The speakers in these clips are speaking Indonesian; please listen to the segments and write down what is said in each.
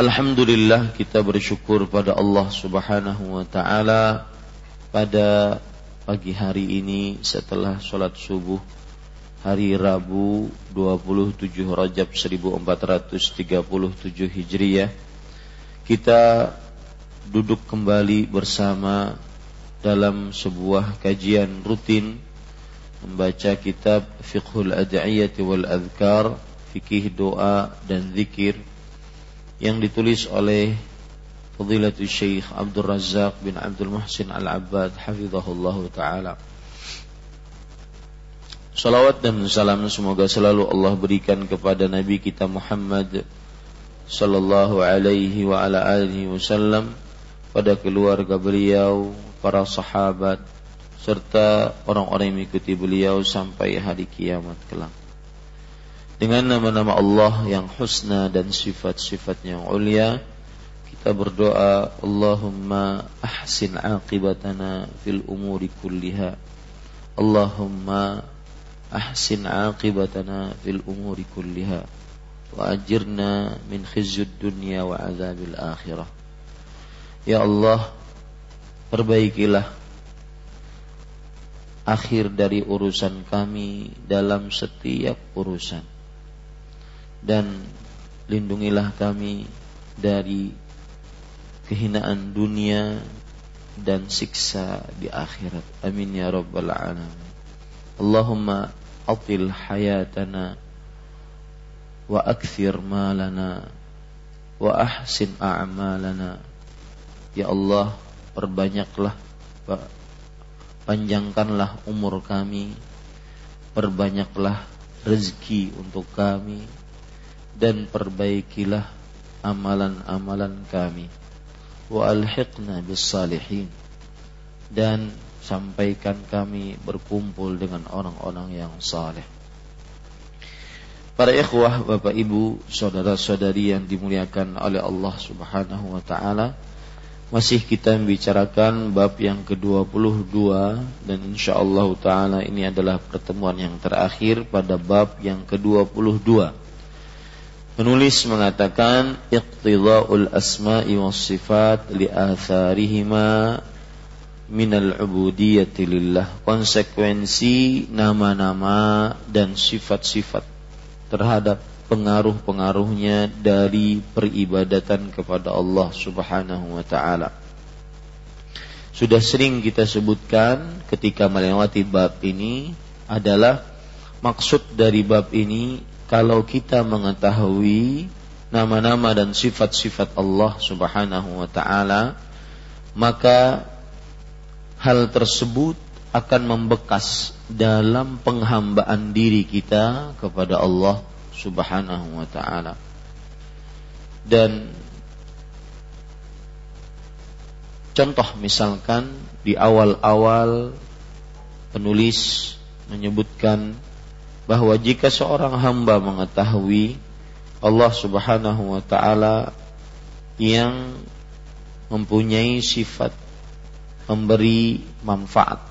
Alhamdulillah kita bersyukur pada Allah Subhanahu wa taala pada pagi hari ini setelah sholat subuh hari Rabu 27 Rajab 1437 Hijriah. Kita duduk kembali bersama dalam sebuah kajian rutin membaca kitab Fiqhul Ad'iyati wal Adhkar fikih doa dan zikir yang ditulis oleh Fadilatul Syekh Abdul Razak bin Abdul Muhsin Al-Abbad hafizahullah taala. Salawat dan salam semoga selalu Allah berikan kepada Nabi kita Muhammad sallallahu alaihi wa ala alihi wasallam pada keluarga beliau, para sahabat serta orang-orang yang mengikuti beliau sampai hari kiamat kelak dengan nama-nama Allah yang husna dan sifat-sifat yang ulia kita berdoa Allahumma ahsin aqibatana fil umuri kulliha. Allahumma ahsin aqibatana fil umuri kulliha. Wa ajirna min khizyud dunya wa azabil akhirah. Ya Allah perbaikilah akhir dari urusan kami dalam setiap urusan dan lindungilah kami dari kehinaan dunia dan siksa di akhirat. Amin ya rabbal alamin. Allahumma atil hayatana wa akthir malana wa ahsin a'malana. Ya Allah, perbanyaklah panjangkanlah umur kami, perbanyaklah rezeki untuk kami, dan perbaikilah amalan-amalan kami. Wa alhiqna bis salihin. Dan sampaikan kami berkumpul dengan orang-orang yang saleh. Para ikhwah, Bapak Ibu, saudara-saudari yang dimuliakan oleh Allah Subhanahu wa taala, masih kita membicarakan bab yang ke-22 dan insyaallah taala ini adalah pertemuan yang terakhir pada bab yang ke-22 Penulis mengatakan iqtida'ul asma'i was sifat li atharihima minal ubudiyyati lillah. Konsekuensi nama-nama dan sifat-sifat terhadap pengaruh-pengaruhnya dari peribadatan kepada Allah Subhanahu wa taala. Sudah sering kita sebutkan ketika melewati bab ini adalah maksud dari bab ini kalau kita mengetahui nama-nama dan sifat-sifat Allah Subhanahu wa taala maka hal tersebut akan membekas dalam penghambaan diri kita kepada Allah Subhanahu wa taala. Dan contoh misalkan di awal-awal penulis menyebutkan bahwa jika seorang hamba mengetahui Allah Subhanahu wa taala yang mempunyai sifat memberi manfaat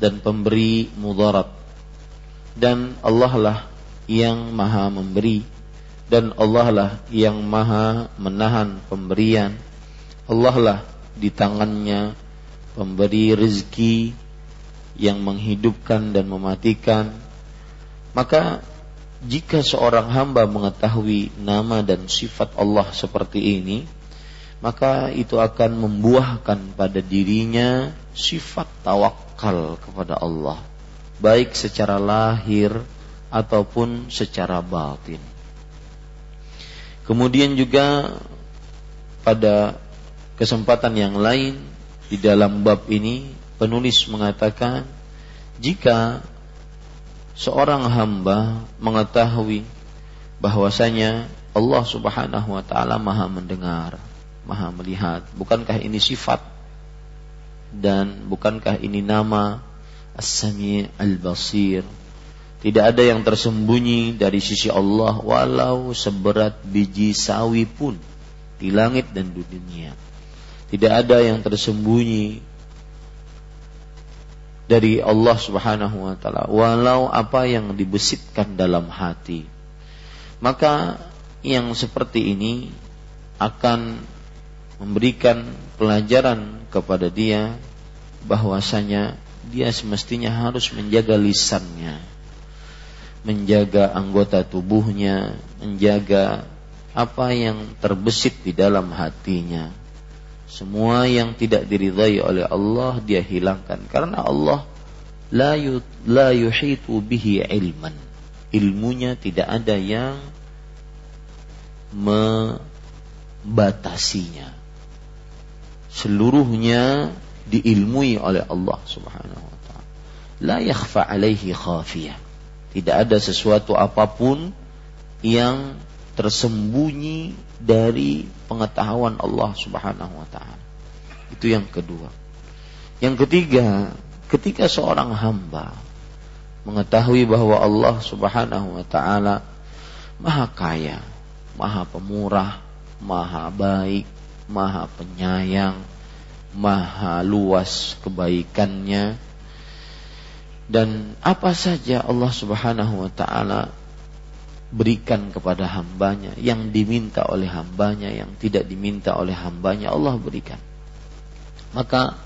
dan pemberi mudarat dan Allah lah yang maha memberi dan Allah lah yang maha menahan pemberian Allah lah di tangannya pemberi rezeki yang menghidupkan dan mematikan maka jika seorang hamba mengetahui nama dan sifat Allah seperti ini maka itu akan membuahkan pada dirinya sifat tawakal kepada Allah. Baik secara lahir ataupun secara batin. Kemudian juga pada kesempatan yang lain di dalam bab ini penulis mengatakan jika seorang hamba mengetahui bahwasanya Allah Subhanahu wa taala Maha mendengar, Maha melihat, bukankah ini sifat dan bukankah ini nama As-Sami' Al-Basir? Tidak ada yang tersembunyi dari sisi Allah walau seberat biji sawi pun di langit dan di dunia. Tidak ada yang tersembunyi dari Allah Subhanahu wa taala. Walau apa yang dibesitkan dalam hati. Maka yang seperti ini akan memberikan pelajaran kepada dia bahwasanya dia semestinya harus menjaga lisannya, menjaga anggota tubuhnya, menjaga apa yang terbesit di dalam hatinya semua yang tidak diridhai oleh Allah dia hilangkan karena Allah la yu, la yuhitu bihi ilman. Ilmunya tidak ada yang membatasinya. Seluruhnya diilmui oleh Allah Subhanahu wa taala. La yakhfa alaihi khafiyah. Tidak ada sesuatu apa pun yang tersembunyi dari pengetahuan Allah Subhanahu wa taala. Itu yang kedua. Yang ketiga, ketika seorang hamba mengetahui bahwa Allah Subhanahu wa taala Maha Kaya, Maha Pemurah, Maha Baik, Maha Penyayang, Maha luas kebaikannya dan apa saja Allah Subhanahu wa taala berikan kepada hambanya yang diminta oleh hambanya yang tidak diminta oleh hambanya Allah berikan. Maka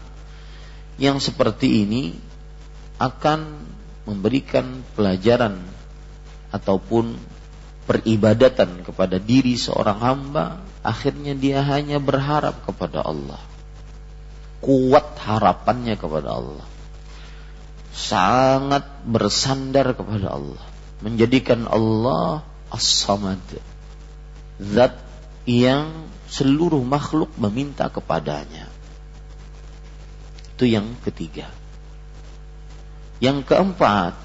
yang seperti ini akan memberikan pelajaran ataupun peribadatan kepada diri seorang hamba. Akhirnya dia hanya berharap kepada Allah. Kuat harapannya kepada Allah. Sangat bersandar kepada Allah menjadikan Allah as-samad. Zat yang seluruh makhluk meminta kepadanya. Itu yang ketiga. Yang keempat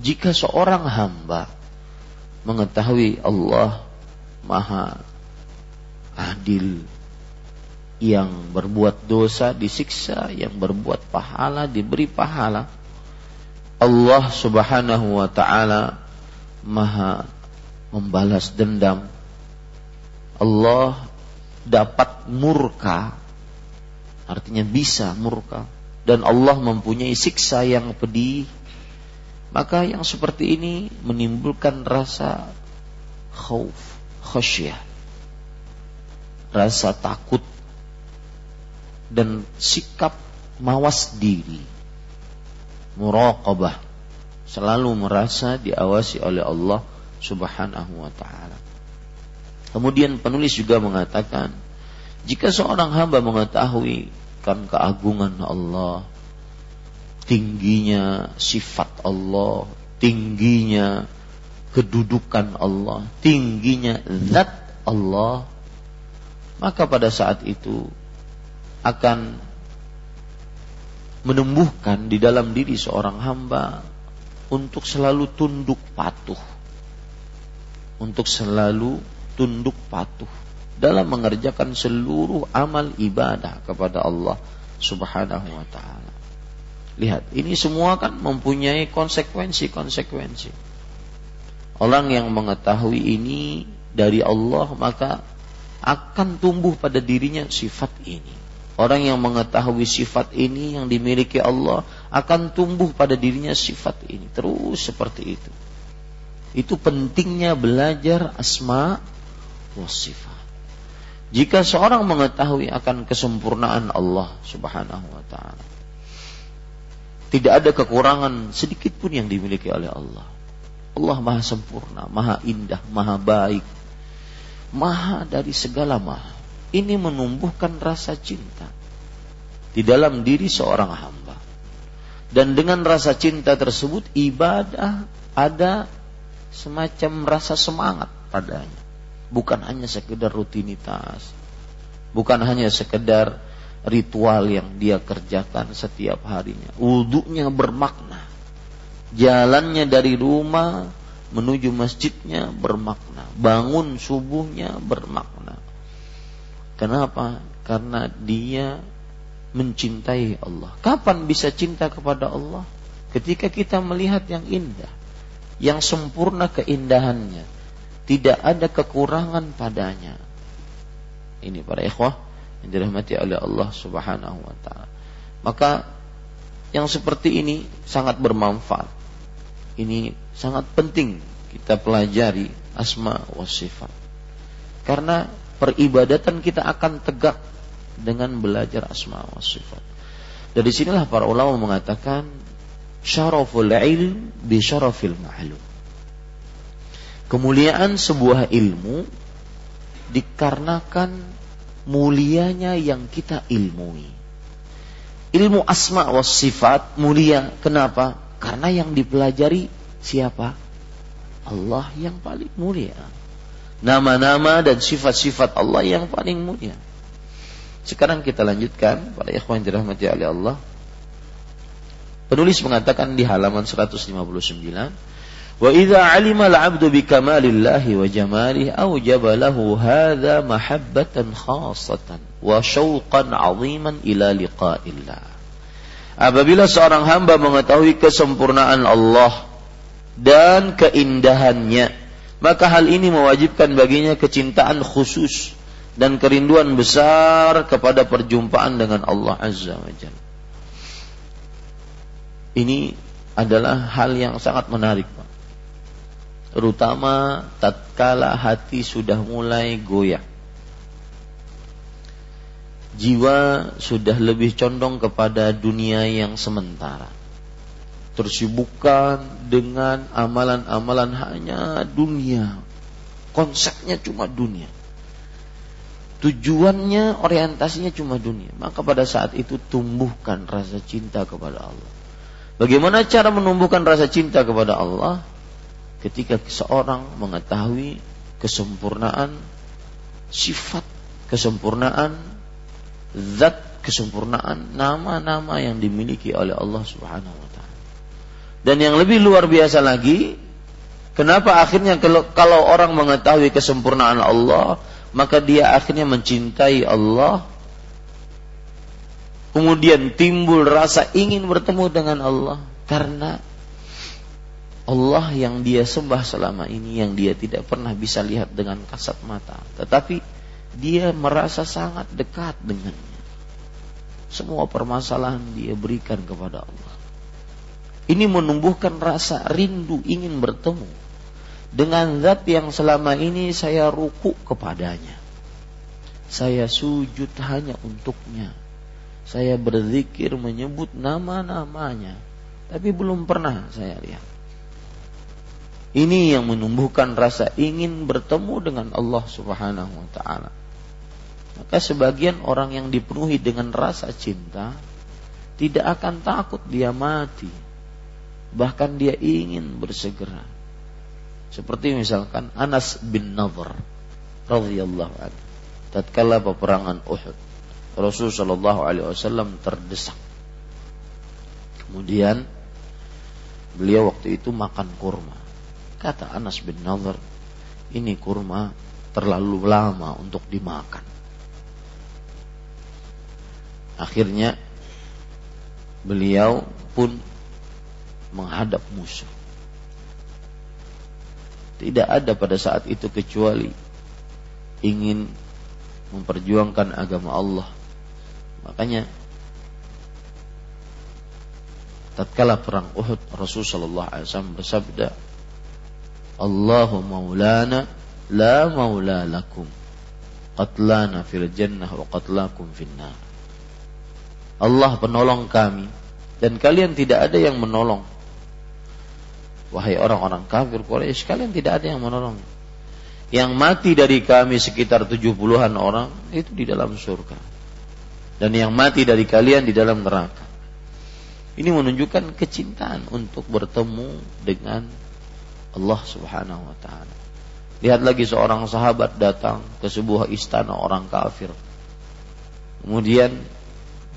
jika seorang hamba mengetahui Allah maha adil yang berbuat dosa disiksa yang berbuat pahala diberi pahala Allah Subhanahu wa taala maha membalas dendam. Allah dapat murka, artinya bisa murka, dan Allah mempunyai siksa yang pedih. Maka yang seperti ini menimbulkan rasa khauf, khasyah, rasa takut dan sikap mawas diri, muraqabah selalu merasa diawasi oleh Allah Subhanahu wa taala. Kemudian penulis juga mengatakan, jika seorang hamba mengetahui kan keagungan Allah, tingginya sifat Allah, tingginya kedudukan Allah, tingginya zat Allah, maka pada saat itu akan menumbuhkan di dalam diri seorang hamba untuk selalu tunduk patuh. Untuk selalu tunduk patuh dalam mengerjakan seluruh amal ibadah kepada Allah Subhanahu wa taala. Lihat, ini semua kan mempunyai konsekuensi-konsekuensi. Orang yang mengetahui ini dari Allah maka akan tumbuh pada dirinya sifat ini. Orang yang mengetahui sifat ini yang dimiliki Allah akan tumbuh pada dirinya sifat ini. Terus seperti itu. Itu pentingnya belajar asma wa sifat. Jika seorang mengetahui akan kesempurnaan Allah Subhanahu wa taala, tidak ada kekurangan sedikit pun yang dimiliki oleh Allah. Allah Maha sempurna, Maha indah, Maha baik, Maha dari segala maha. Ini menumbuhkan rasa cinta di dalam diri seorang hamba. Dan dengan rasa cinta tersebut ibadah ada semacam rasa semangat padanya bukan hanya sekedar rutinitas, bukan hanya sekedar ritual yang dia kerjakan setiap harinya. Wudhunya bermakna. Jalannya dari rumah menuju masjidnya bermakna. Bangun subuhnya bermakna. Kenapa? Karena dia mencintai Allah. Kapan bisa cinta kepada Allah? Ketika kita melihat yang indah, yang sempurna keindahannya, tidak ada kekurangan padanya. Ini para ikhwah yang dirahmati oleh Allah Subhanahu wa taala. Maka yang seperti ini sangat bermanfaat. Ini sangat penting kita pelajari asma wa sifat. Karena peribadatan kita akan tegak dengan belajar asma wa sifat. Dari sinilah para ulama mengatakan syaraful ilm bi syarafil ma'lum Kemuliaan sebuah ilmu dikarenakan mulianya yang kita ilmui. Ilmu asma wa sifat mulia. Kenapa? Karena yang dipelajari siapa? Allah yang paling mulia. Nama-nama dan sifat-sifat Allah yang paling mulia. Sekarang kita lanjutkan pada ikhwan dirahmati oleh Allah. Penulis mengatakan di halaman 159 وإذا علم العبد بكمال الله وجماله أوجب له هذا محبة خاصة وشوقا عظيما إلى لقاء الله Apabila seorang hamba mengetahui kesempurnaan Allah dan keindahannya, maka hal ini mewajibkan baginya kecintaan khusus dan kerinduan besar kepada perjumpaan dengan Allah Azza wa Jalla. Ini adalah hal yang sangat menarik, Pak terutama tatkala hati sudah mulai goyah. Jiwa sudah lebih condong kepada dunia yang sementara. Tersibukkan dengan amalan-amalan hanya dunia. Konsepnya cuma dunia. Tujuannya, orientasinya cuma dunia. Maka pada saat itu tumbuhkan rasa cinta kepada Allah. Bagaimana cara menumbuhkan rasa cinta kepada Allah? ketika seorang mengetahui kesempurnaan sifat kesempurnaan zat kesempurnaan nama-nama yang dimiliki oleh Allah Subhanahu wa taala. Dan yang lebih luar biasa lagi, kenapa akhirnya kalau, orang mengetahui kesempurnaan Allah, maka dia akhirnya mencintai Allah. Kemudian timbul rasa ingin bertemu dengan Allah. Karena Allah yang dia sembah selama ini yang dia tidak pernah bisa lihat dengan kasat mata. Tetapi dia merasa sangat dekat dengannya. Semua permasalahan dia berikan kepada Allah. Ini menumbuhkan rasa rindu ingin bertemu dengan zat yang selama ini saya ruku kepadanya saya sujud hanya untuknya saya berzikir menyebut nama-namanya tapi belum pernah saya lihat ini yang menumbuhkan rasa ingin bertemu dengan Allah Subhanahu wa taala. Maka sebagian orang yang dipenuhi dengan rasa cinta tidak akan takut dia mati. Bahkan dia ingin bersegera. Seperti misalkan Anas bin Nadhr radhiyallahu anhu. Tatkala peperangan Uhud, Rasulullah sallallahu alaihi wasallam terdesak. Kemudian beliau waktu itu makan kurma. Kata Anas bin Nadhr, ini kurma terlalu lama untuk dimakan. Akhirnya beliau pun menghadap musuh. Tidak ada pada saat itu kecuali ingin memperjuangkan agama Allah. Makanya tatkala perang Uhud Rasulullah sallallahu alaihi wasallam bersabda Allahu maulana la maula lakum qatlana fil jannah wa qatlakum finnar Allah penolong kami dan kalian tidak ada yang menolong wahai orang-orang kafir Quraisy kalian tidak ada yang menolong yang mati dari kami sekitar tujuh puluhan orang itu di dalam surga dan yang mati dari kalian di dalam neraka ini menunjukkan kecintaan untuk bertemu dengan Allah Subhanahu wa taala. Lihat lagi seorang sahabat datang ke sebuah istana orang kafir. Kemudian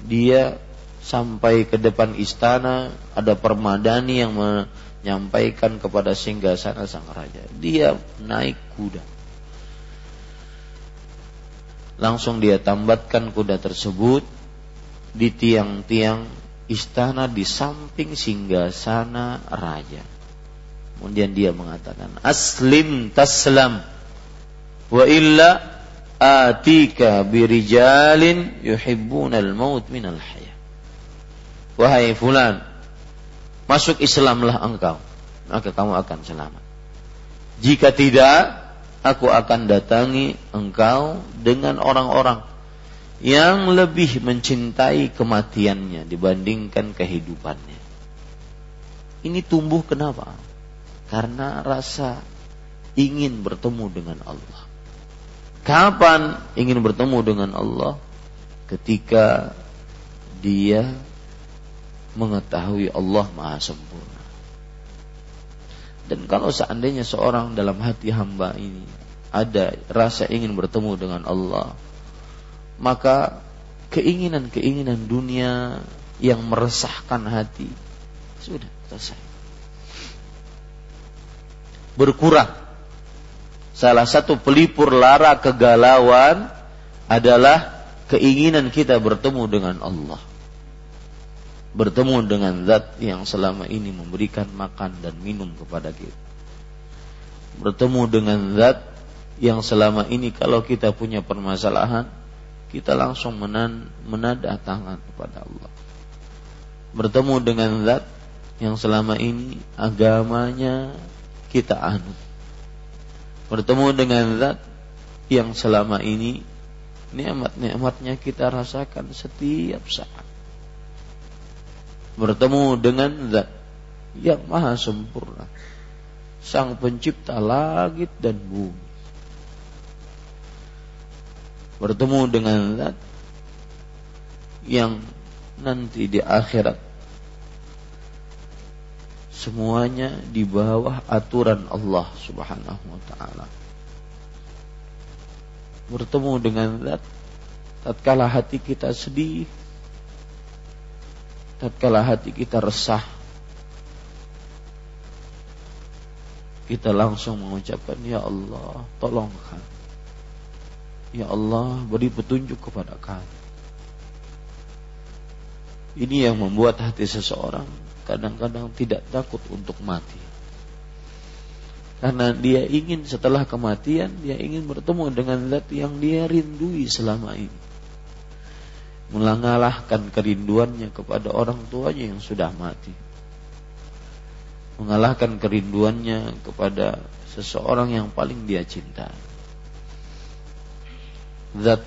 dia sampai ke depan istana ada permadani yang menyampaikan kepada singgasana sang raja. Dia naik kuda. Langsung dia tambatkan kuda tersebut di tiang-tiang istana di samping singgasana raja. Kemudian dia mengatakan, "Aslim taslam wa illa atika birijalin yuhibbuna al-maut min al-hayah." Wahai fulan, masuk Islamlah engkau, maka kamu akan selamat. Jika tidak, aku akan datangi engkau dengan orang-orang yang lebih mencintai kematiannya dibandingkan kehidupannya. Ini tumbuh kenapa? Karena rasa ingin bertemu dengan Allah. Kapan ingin bertemu dengan Allah? Ketika dia mengetahui Allah Maha Sempurna. Dan kalau seandainya seorang dalam hati hamba ini ada rasa ingin bertemu dengan Allah, maka keinginan-keinginan dunia yang meresahkan hati sudah selesai. Berkurang. Salah satu pelipur lara kegalauan adalah keinginan kita bertemu dengan Allah. Bertemu dengan zat yang selama ini memberikan makan dan minum kepada kita. Bertemu dengan zat yang selama ini kalau kita punya permasalahan kita langsung menan, menadah tangan kepada Allah. Bertemu dengan zat yang selama ini agamanya kita anut. Bertemu dengan zat yang selama ini nikmat-nikmatnya kita rasakan setiap saat. Bertemu dengan zat yang maha sempurna. Sang pencipta langit dan bumi bertemu dengan zat yang nanti di akhirat semuanya di bawah aturan Allah Subhanahu wa taala. Bertemu dengan zat tatkala hati kita sedih, tatkala hati kita resah, kita langsung mengucapkan ya Allah, tolongkan. Ya Allah beri petunjuk kepada kami. Ini yang membuat hati seseorang Kadang-kadang tidak takut untuk mati. Karena dia ingin setelah kematian Dia ingin bertemu dengan zat yang dia rindui selama ini Mengalahkan kerinduannya kepada orang tuanya yang sudah mati. Mengalahkan kerinduannya kepada seseorang yang paling dia cintai. Zat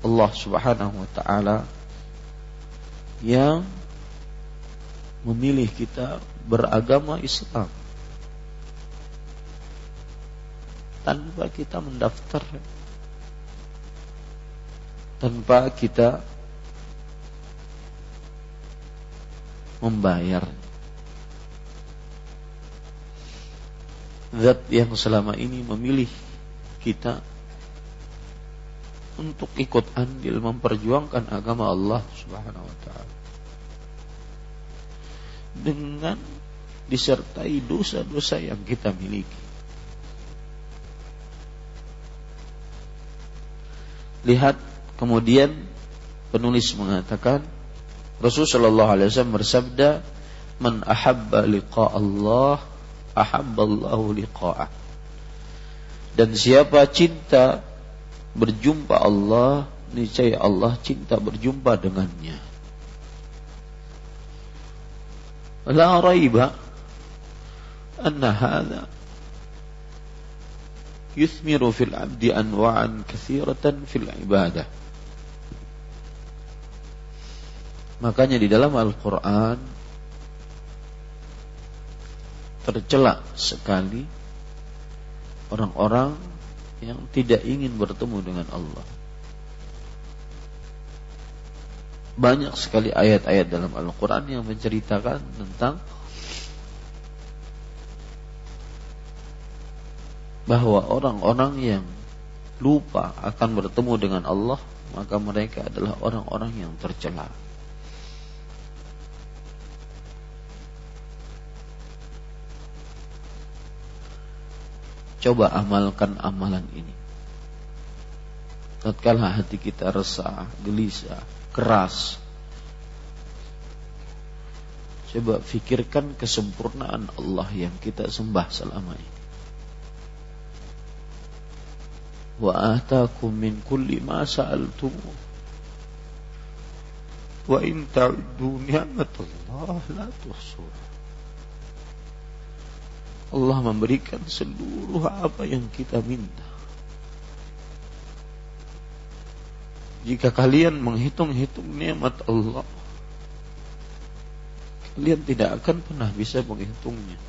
Allah Subhanahu wa taala yang memilih kita beragama Islam. Tanpa kita mendaftar tanpa kita membayar zat yang selama ini memilih kita untuk ikut andil memperjuangkan agama Allah Subhanahu wa taala. Dengan disertai dosa-dosa yang kita miliki. Lihat kemudian penulis mengatakan Rasulullah sallallahu alaihi wasallam bersabda, "Man ahabba liqa Allah, ahabba Allahu liqa'ah." Dan siapa cinta berjumpa Allah, niscaya Allah cinta berjumpa dengannya. La raiba anna hadha yuthmiru fil abdi anwa'an kathiratan fil ibadah. Makanya di dalam Al-Quran tercela sekali orang-orang yang tidak ingin bertemu dengan Allah. Banyak sekali ayat-ayat dalam Al-Quran yang menceritakan tentang bahwa orang-orang yang lupa akan bertemu dengan Allah, maka mereka adalah orang-orang yang tercela. Coba amalkan amalan ini. Tatkala hati kita resah, gelisah, keras. Coba fikirkan kesempurnaan Allah yang kita sembah selama ini. Wa atakum min kulli ma sa'altum. Wa in ta'uddu ni'matallah la tuhsuha. Allah memberikan seluruh apa yang kita minta. Jika kalian menghitung-hitung nikmat Allah, kalian tidak akan pernah bisa menghitungnya.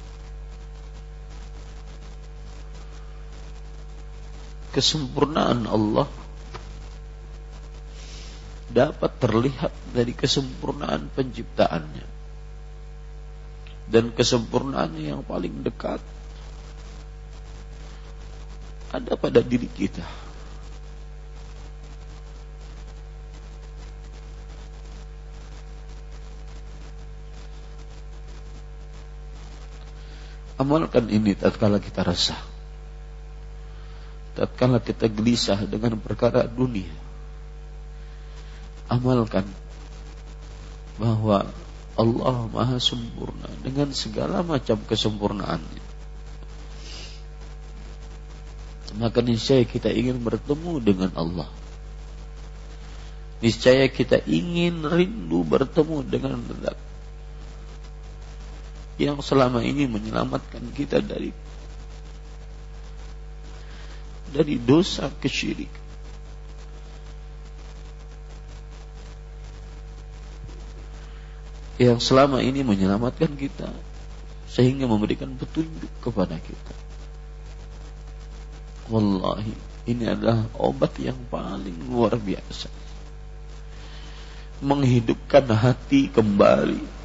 Kesempurnaan Allah dapat terlihat dari kesempurnaan penciptaannya dan kesempurnaannya yang paling dekat ada pada diri kita. Amalkan ini tatkala kita resah. Tatkala kita gelisah dengan perkara dunia. Amalkan bahwa Allah maha sempurna dengan segala macam kesempurnaannya. Maka niscaya kita ingin bertemu dengan Allah. Niscaya kita ingin rindu bertemu dengan zat yang selama ini menyelamatkan kita dari dari dosa kesyirikan yang selama ini menyelamatkan kita sehingga memberikan petunjuk kepada kita. Wallahi, ini adalah obat yang paling luar biasa. Menghidupkan hati kembali.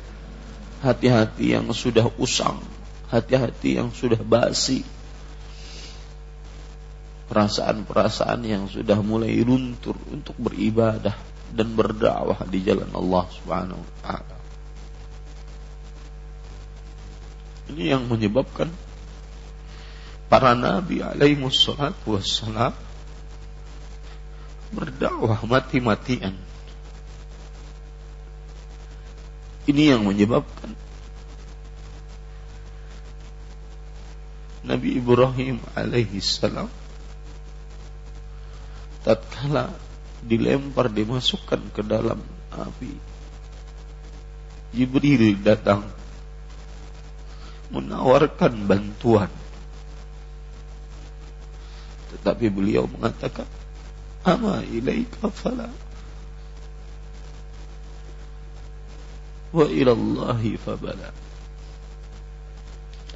Hati-hati yang sudah usang, hati-hati yang sudah basi. Perasaan-perasaan yang sudah mulai luntur untuk beribadah dan berdakwah di jalan Allah Subhanahu wa taala. Ini yang menyebabkan para nabi alaihi wassalam berdakwah mati-matian. Ini yang menyebabkan Nabi Ibrahim alaihi salam tatkala dilempar dimasukkan ke dalam api Jibril datang menawarkan bantuan. Tetapi beliau mengatakan, Ama ilaika fala. Wa ilallahi fabala.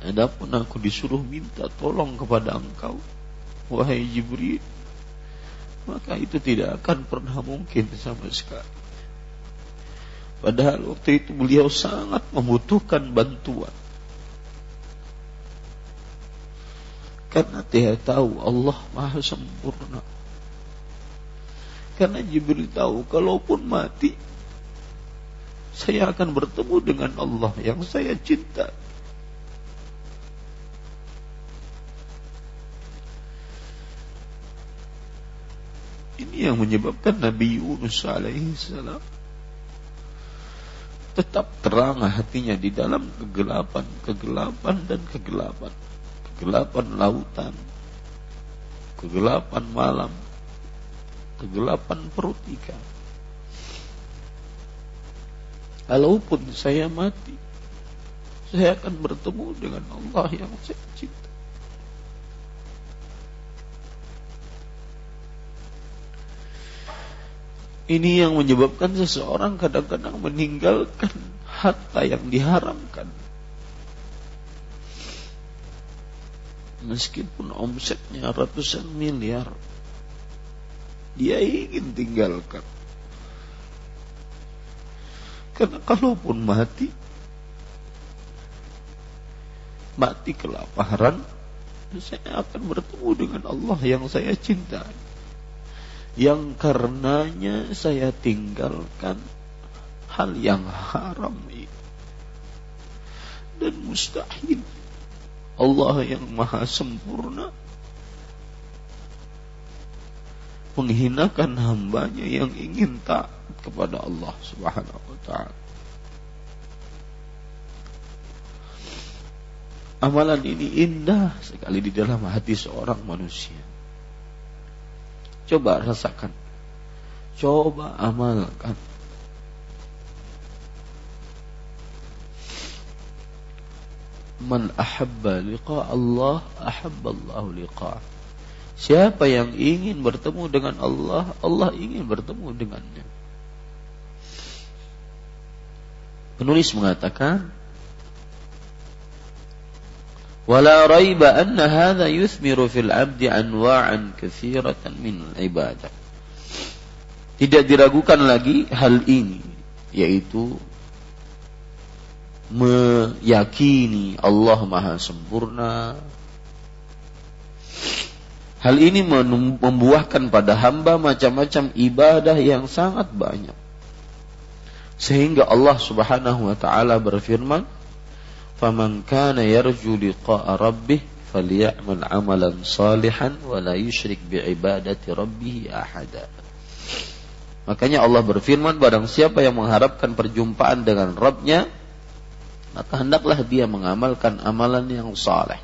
Adapun aku disuruh minta tolong kepada engkau, wahai Jibril, maka itu tidak akan pernah mungkin sama sekali. Padahal waktu itu beliau sangat membutuhkan bantuan. Karena dia tahu Allah maha sempurna. Karena Jibril tahu kalaupun mati saya akan bertemu dengan Allah yang saya cinta. Ini yang menyebabkan Nabi Yunus alaihi tetap terang hatinya di dalam kegelapan, kegelapan dan kegelapan. Kegelapan lautan, kegelapan malam, kegelapan perut ikan. Kalaupun saya mati, saya akan bertemu dengan Allah yang saya cinta. Ini yang menyebabkan seseorang kadang-kadang meninggalkan harta yang diharamkan. Meskipun omsetnya ratusan miliar, dia ingin tinggalkan. Karena kalaupun mati, mati kelaparan, saya akan bertemu dengan Allah yang saya cintai. Yang karenanya saya tinggalkan hal yang haram itu dan mustahil Allah yang maha sempurna menghinakan hambanya yang ingin taat kepada Allah subhanahu wa ta'ala amalan ini indah sekali di dalam hati seorang manusia Coba rasakan. Coba amalkan. Man ahabba liqa Allah ahabballahu liqa. Siapa yang ingin bertemu dengan Allah, Allah ingin bertemu dengannya. Penulis mengatakan, "Wala raiba anna hadha yuthmiru fil 'abdi anwa'an kathiratan min ibadah." Tidak diragukan lagi hal ini, yaitu meyakini Allah Maha Sempurna. Hal ini membuahkan pada hamba macam-macam ibadah yang sangat banyak. Sehingga Allah Subhanahu wa taala berfirman, "Faman kana yarju liqa'a rabbih falyamal 'amalan salihan wa la yusyrik رَبِّهِ أَحَدًا. Makanya Allah berfirman, barang siapa yang mengharapkan perjumpaan dengan Rabbnya, maka hendaklah dia mengamalkan amalan yang saleh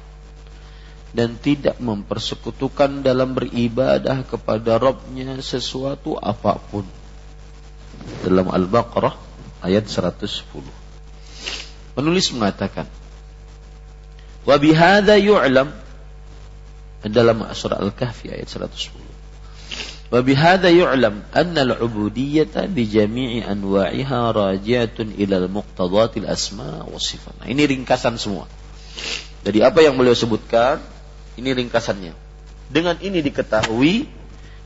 dan tidak mempersekutukan dalam beribadah kepada Rabbnya sesuatu apa pun. Dalam Al-Baqarah ayat 110. Penulis mengatakan, "Wa bihadza yu'lam" dalam surah Al-Kahfi ayat 110. Wa bihadza yu'lam anna al-ubudiyyata bi jami'i anwa'iha raji'atun ila al-muqtadatil asma wa sifat. Nah, ini ringkasan semua. Jadi apa yang beliau sebutkan, ini ringkasannya. Dengan ini diketahui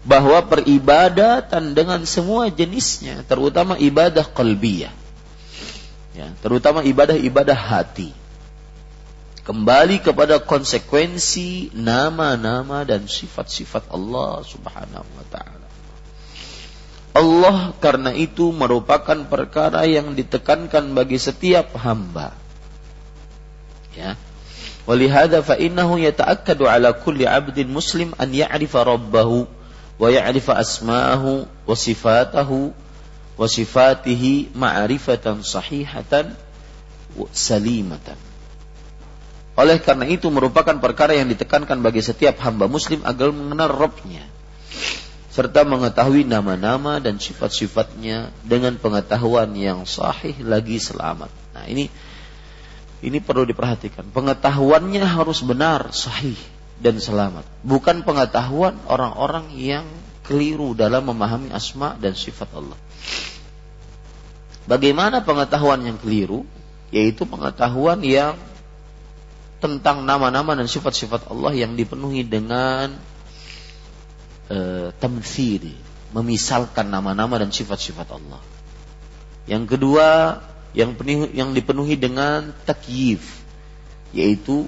bahwa peribadatan dengan semua jenisnya, terutama ibadah qalbiyah, ya, terutama ibadah-ibadah hati. Kembali kepada konsekuensi nama-nama dan sifat-sifat Allah Subhanahu wa taala. Allah karena itu merupakan perkara yang ditekankan bagi setiap hamba. Ya. Walihada fa innahu yata'akkadu ala kulli 'abdin muslim an ya'rifa rabbahu wa ya'rifa asma'ahu wa sifatahu wa sifatihi ma'rifatan sahihatan salimatan. Oleh karena itu merupakan perkara yang ditekankan bagi setiap hamba muslim agar mengenal Rabbnya serta mengetahui nama-nama dan sifat-sifatnya dengan pengetahuan yang sahih lagi selamat. Nah, ini ini perlu diperhatikan. Pengetahuannya harus benar, sahih dan selamat. Bukan pengetahuan orang-orang yang keliru dalam memahami asma dan sifat Allah. Bagaimana pengetahuan yang keliru? Yaitu pengetahuan yang tentang nama-nama dan sifat-sifat Allah yang dipenuhi dengan e, memisalkan nama-nama dan sifat-sifat Allah. Yang kedua, yang penuhi, yang dipenuhi dengan takyif, yaitu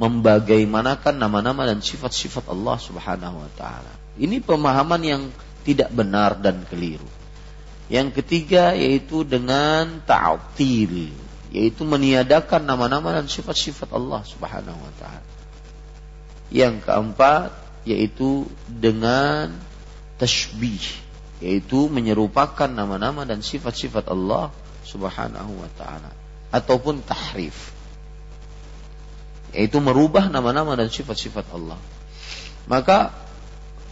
membagaimanakan nama-nama dan sifat-sifat Allah Subhanahu wa taala. Ini pemahaman yang tidak benar dan keliru. Yang ketiga yaitu dengan ta'til, yaitu meniadakan nama-nama dan sifat-sifat Allah Subhanahu wa taala. Yang keempat yaitu dengan tashbih, yaitu menyerupakan nama-nama dan sifat-sifat Allah Subhanahu wa taala ataupun tahrif. Yaitu merubah nama-nama dan sifat-sifat Allah. Maka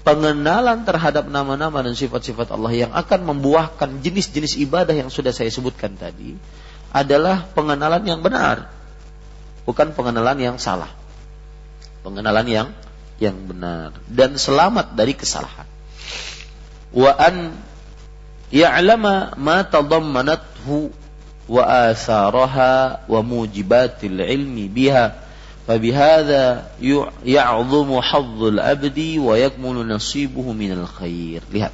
pengenalan terhadap nama-nama dan sifat-sifat Allah yang akan membuahkan jenis-jenis ibadah yang sudah saya sebutkan tadi adalah pengenalan yang benar, bukan pengenalan yang salah. Pengenalan yang yang benar dan selamat dari kesalahan. Wa an ya'lama ma tadammanathu wa asaraha wa mujibatil ilmi biha فبهذا يعظم حظ العبد ويكمل نصيبه من الخير lihat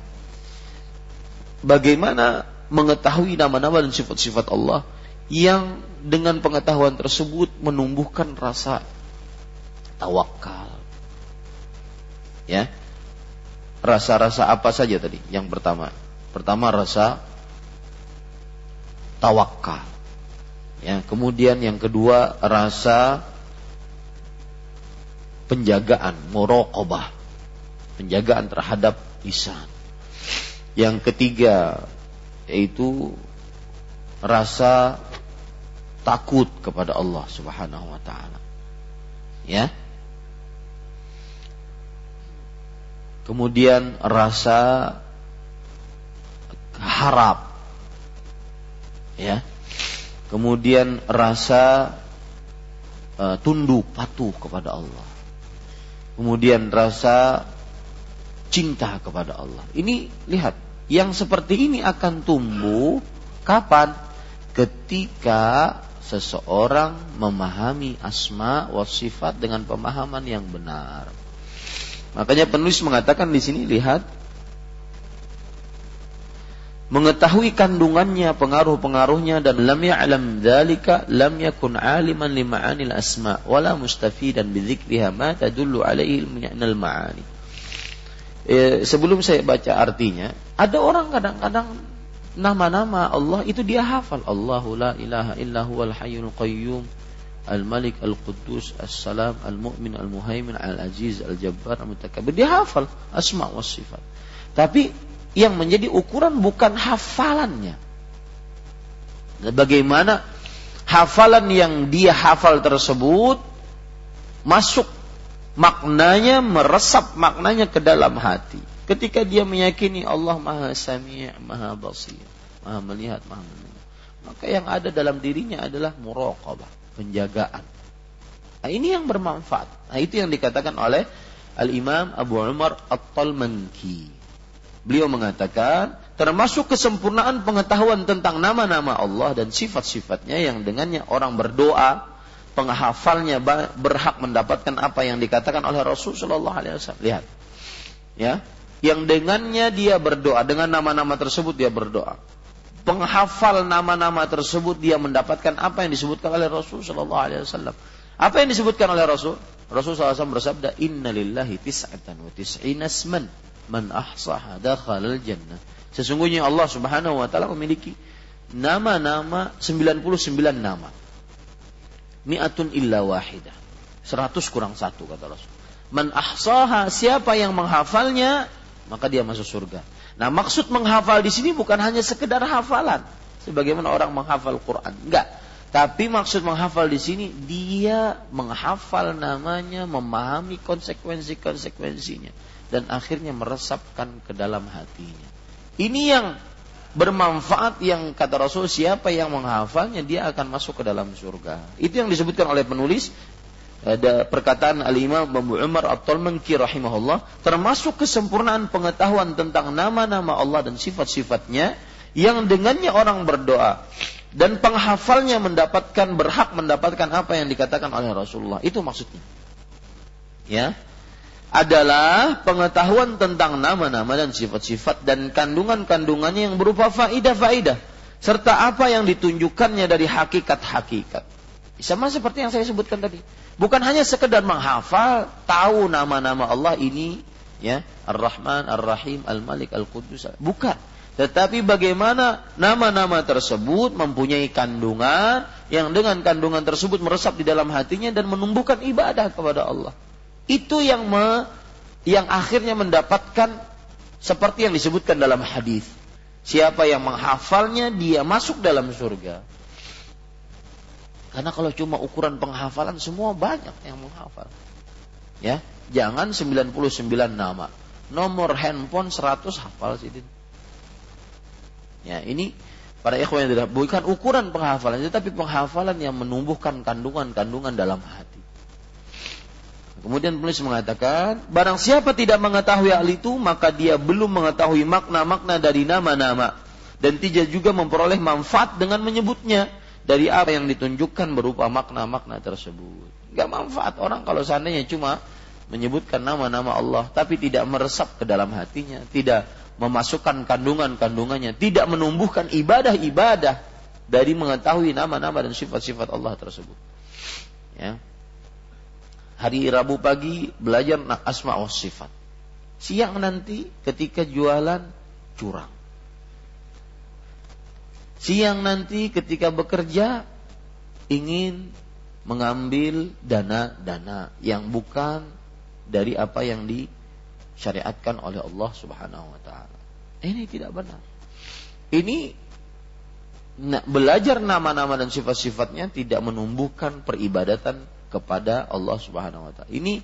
bagaimana mengetahui nama-nama dan sifat-sifat Allah yang dengan pengetahuan tersebut menumbuhkan rasa tawakal. Ya. Rasa-rasa apa saja tadi? Yang pertama. Pertama rasa tawakal. Ya. Kemudian yang kedua rasa penjagaan, muraqabah, penjagaan terhadap lisan. Yang ketiga yaitu rasa takut kepada Allah Subhanahu wa taala. Ya. Kemudian rasa harap. Ya. Kemudian rasa uh, tunduk patuh kepada Allah kemudian rasa cinta kepada Allah. Ini lihat, yang seperti ini akan tumbuh kapan? Ketika seseorang memahami asma wa sifat dengan pemahaman yang benar. Makanya penulis mengatakan di sini lihat mengetahui kandungannya, pengaruh-pengaruhnya dan lam ya'lam dzalika lam yakun aliman li ma'anil asma wala mustafidan bi dzikriha ma tadullu alaihi minal ma'ani. E, sebelum saya baca artinya, ada orang kadang-kadang nama-nama Allah itu dia hafal. Allahu la ilaha illa huwal hayyul qayyum Al-Malik, Al-Quddus, As-Salam, Al-Mu'min, Al-Muhaimin, Al-Aziz, Al-Jabbar, Al-Mutakabbir. Dia hafal asma wa sifat. Tapi yang menjadi ukuran bukan hafalannya. Bagaimana hafalan yang dia hafal tersebut masuk maknanya meresap maknanya ke dalam hati. Ketika dia meyakini Allah Maha Sami', Maha Basir, Maha melihat, Maha mendengar. Maka yang ada dalam dirinya adalah muraqabah, penjagaan. Nah, ini yang bermanfaat. Nah, itu yang dikatakan oleh Al-Imam Abu Umar At-Talmanki. Beliau mengatakan, termasuk kesempurnaan pengetahuan tentang nama-nama Allah dan sifat-sifatnya yang dengannya orang berdoa, penghafalnya berhak mendapatkan apa yang dikatakan oleh Rasul Shallallahu Alaihi Wasallam. Lihat, ya, yang dengannya dia berdoa dengan nama-nama tersebut dia berdoa. Penghafal nama-nama tersebut dia mendapatkan apa yang disebutkan oleh Rasul Shallallahu Alaihi Wasallam. Apa yang disebutkan oleh Rasul? Rasul SAW bersabda, Inna lillahi tis'atan wa tis'ina asman man ahsaha dakhalal jannah. Sesungguhnya Allah Subhanahu wa taala memiliki nama-nama 99 nama. Mi'atun illa wahidah. 100 kurang satu kata Rasul. Man ahsaha siapa yang menghafalnya maka dia masuk surga. Nah, maksud menghafal di sini bukan hanya sekedar hafalan sebagaimana orang menghafal Quran. Enggak. Tapi maksud menghafal di sini dia menghafal namanya, memahami konsekuensi-konsekuensinya dan akhirnya meresapkan ke dalam hatinya. Ini yang bermanfaat yang kata Rasul siapa yang menghafalnya dia akan masuk ke dalam surga. Itu yang disebutkan oleh penulis ada perkataan Al-Imam Abu Umar At-Talmanki rahimahullah termasuk kesempurnaan pengetahuan tentang nama-nama Allah dan sifat-sifatnya yang dengannya orang berdoa dan penghafalnya mendapatkan berhak mendapatkan apa yang dikatakan oleh Rasulullah. Itu maksudnya. Ya adalah pengetahuan tentang nama-nama dan sifat-sifat dan kandungan-kandungannya yang berupa faidah-faidah serta apa yang ditunjukkannya dari hakikat-hakikat. Sama seperti yang saya sebutkan tadi. Bukan hanya sekedar menghafal, tahu nama-nama Allah ini ya Ar-Rahman, Ar-Rahim, Al-Malik, Al-Qudus. Bukan. Tetapi bagaimana nama-nama tersebut mempunyai kandungan yang dengan kandungan tersebut meresap di dalam hatinya dan menumbuhkan ibadah kepada Allah. Itu yang me, yang akhirnya mendapatkan seperti yang disebutkan dalam hadis. Siapa yang menghafalnya dia masuk dalam surga. Karena kalau cuma ukuran penghafalan semua banyak yang menghafal. Ya, jangan 99 nama. Nomor handphone 100 hafal sih. Ya, ini para ikhwan yang tidak bukan ukuran penghafalan, tetapi penghafalan yang menumbuhkan kandungan-kandungan dalam hati. Kemudian penulis mengatakan, barang siapa tidak mengetahui hal itu, maka dia belum mengetahui makna-makna dari nama-nama dan tidak juga memperoleh manfaat dengan menyebutnya dari apa yang ditunjukkan berupa makna-makna tersebut. Gak manfaat orang kalau seandainya cuma menyebutkan nama-nama Allah tapi tidak meresap ke dalam hatinya, tidak memasukkan kandungan-kandungannya, tidak menumbuhkan ibadah-ibadah dari mengetahui nama-nama dan sifat-sifat Allah tersebut. Ya. Hari Rabu pagi belajar asma wa sifat. Siang nanti ketika jualan curang. Siang nanti ketika bekerja ingin mengambil dana-dana yang bukan dari apa yang di syariatkan oleh Allah Subhanahu wa taala. Ini tidak benar. Ini belajar nama-nama dan sifat-sifatnya tidak menumbuhkan peribadatan kepada Allah Subhanahu wa taala. Ini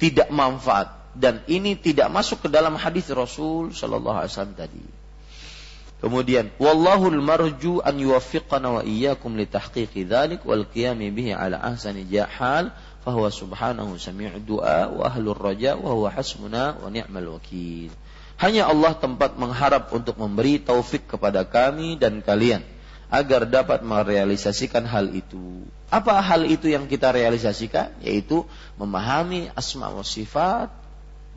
tidak manfaat dan ini tidak masuk ke dalam hadis Rasul sallallahu alaihi wasallam tadi. Kemudian wallahul marju an yuwaffiqana wa iyyakum li tahqiqi dzalik wal qiyami bihi ala ahsani jahal fahuwa subhanahu sami'u du'a wa ahlur raja wa huwa hasbuna wa ni'mal wakil. Hanya Allah tempat mengharap untuk memberi taufik kepada kami dan kalian agar dapat merealisasikan hal itu. Apa hal itu yang kita realisasikan? Yaitu memahami asma wa sifat,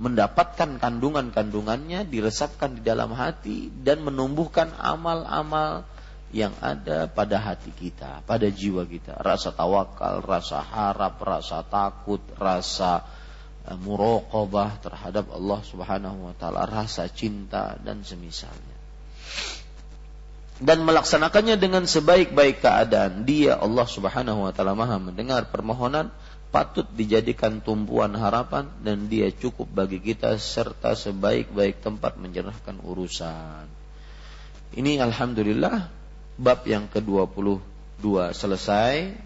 mendapatkan kandungan-kandungannya, diresapkan di dalam hati dan menumbuhkan amal-amal yang ada pada hati kita, pada jiwa kita. Rasa tawakal, rasa harap, rasa takut, rasa uh, muraqabah terhadap Allah Subhanahu wa taala, rasa cinta dan semisalnya. Dan melaksanakannya dengan sebaik-baik keadaan. Dia Allah Subhanahu wa taala Maha mendengar permohonan patut dijadikan tumpuan harapan dan dia cukup bagi kita serta sebaik-baik tempat menyerahkan urusan. Ini alhamdulillah bab yang ke-22 selesai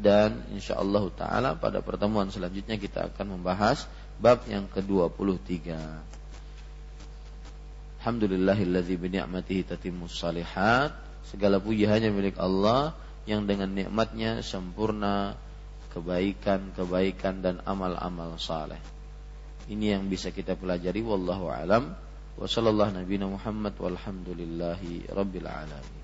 dan insyaallah taala pada pertemuan selanjutnya kita akan membahas bab yang ke-23. Alhamdulillahilladzi bi ni'matihi tatimmus salihat. Segala puji hanya milik Allah yang dengan nikmatnya sempurna kebaikan-kebaikan dan amal-amal saleh. Ini yang bisa kita pelajari wallahu alam wa sallallahu nabiyana Muhammad walhamdulillahi rabbil alamin.